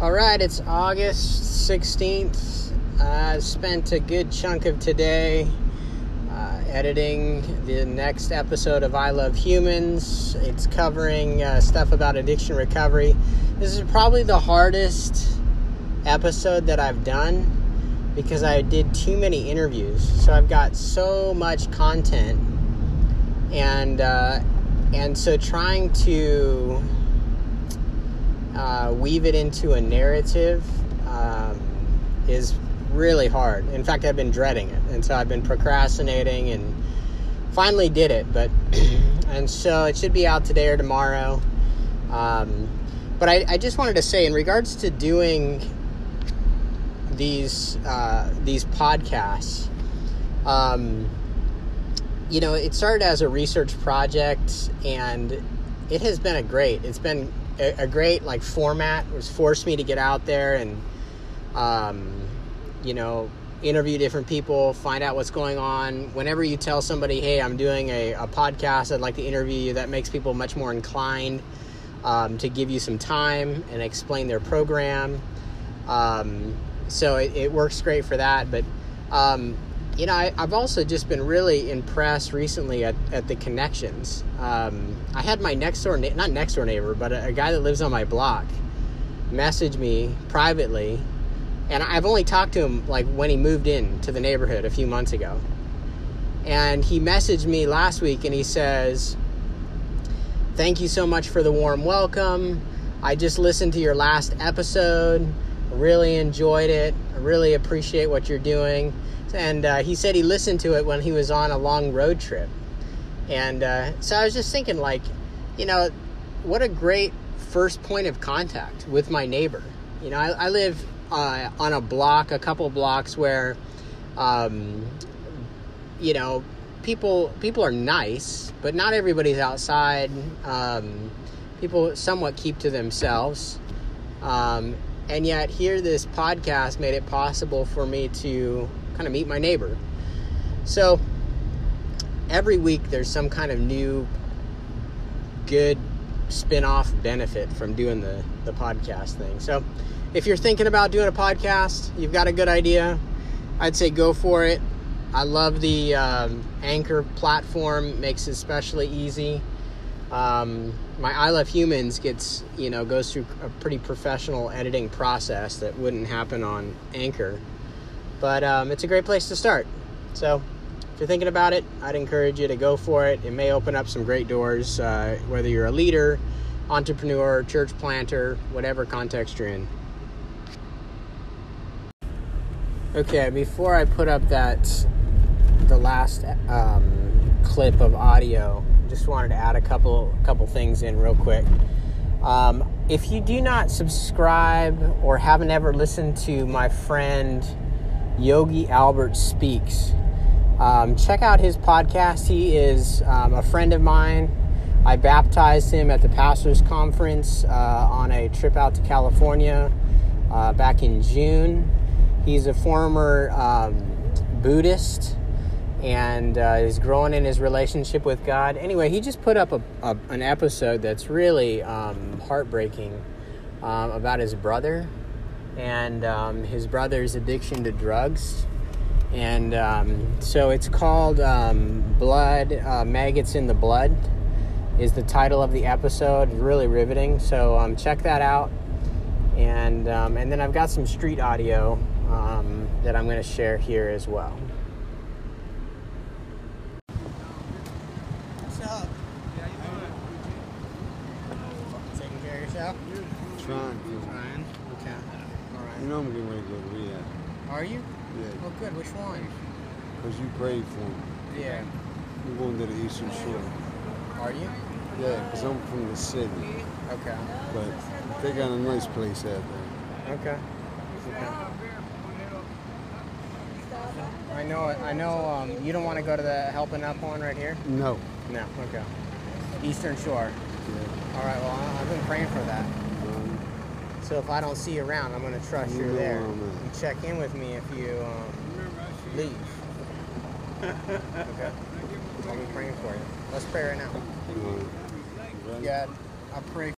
All right, it's August 16th. I spent a good chunk of today uh, editing the next episode of I Love Humans. It's covering uh, stuff about addiction recovery. This is probably the hardest episode that I've done because I did too many interviews. So I've got so much content, and uh, and so trying to uh, weave it into a narrative um, is really hard. In fact, I've been dreading it, and so I've been procrastinating, and finally did it. But and so it should be out today or tomorrow. Um, but I, I, just wanted to say, in regards to doing these uh, these podcasts, um, you know, it started as a research project, and it has been a great. It's been a, a great like format. It was forced me to get out there and, um, you know, interview different people, find out what's going on. Whenever you tell somebody, "Hey, I'm doing a, a podcast. I'd like to interview you," that makes people much more inclined um, to give you some time and explain their program. Um, so it, it, works great for that. But um, you know, I, have also just been really impressed recently at, at the connections. Um, I had my next door, not next door neighbor, but a, a, guy that lives on my block message me privately. And I've only talked to him like when he moved in to the neighborhood a few months ago. And he messaged me last week and he says, Thank you so much for the warm welcome. I just listened to your last episode. Really enjoyed it. Really appreciate what you're doing and uh, he said he listened to it when he was on a long road trip. And uh, so I was just thinking, like, you know, what a great first point of contact with my neighbor. You know, I, I live uh, on a block, a couple blocks where, um, you know, people people are nice, but not everybody's outside. Um, people somewhat keep to themselves. Um, and yet, here, this podcast made it possible for me to kind of meet my neighbor. So every week there's some kind of new good spin-off benefit from doing the, the podcast thing. So if you're thinking about doing a podcast, you've got a good idea, I'd say go for it. I love the um, Anchor platform, makes it especially easy. Um, my I Love Humans gets, you know, goes through a pretty professional editing process that wouldn't happen on Anchor. But um, it's a great place to start. So if you're thinking about it, I'd encourage you to go for it. It may open up some great doors, uh, whether you're a leader, entrepreneur, church planter, whatever context you're in. Okay, before I put up that the last um, clip of audio, just wanted to add a couple couple things in real quick. Um, if you do not subscribe or haven't ever listened to my friend Yogi Albert Speaks. Um, check out his podcast. He is um, a friend of mine. I baptized him at the Pastors Conference uh, on a trip out to California uh, back in June. He's a former um, Buddhist and uh, is growing in his relationship with God. Anyway, he just put up a, a, an episode that's really um, heartbreaking um, about his brother and um, his brother's addiction to drugs. And um, so it's called um, Blood, uh, Maggots in the Blood, is the title of the episode. Really riveting. So um, check that out. And, and then I've got some street audio that I'm going to share here as well. What's up? Taking care of yourself? Trying. Trying. Okay. All right. You know I'm getting ready to go to rehab. Are you? Yeah. Oh, good. Which one? Because you prayed for me. Yeah. We're going to the Eastern Shore. Are you? Yeah, because I'm from the city. Okay. But they got a nice place out there. Okay. Okay. I know. I know. Um, you don't want to go to the helping up one right here. No. No. Okay. Eastern Shore. Yeah. All right. Well, I- I've been praying for that. Um, So if I don't see you around, I'm going to trust You you're know there. where I'm at. You check in with me if you um, leave. okay. I'll be praying for you. Let's pray right now. uh, God, I pray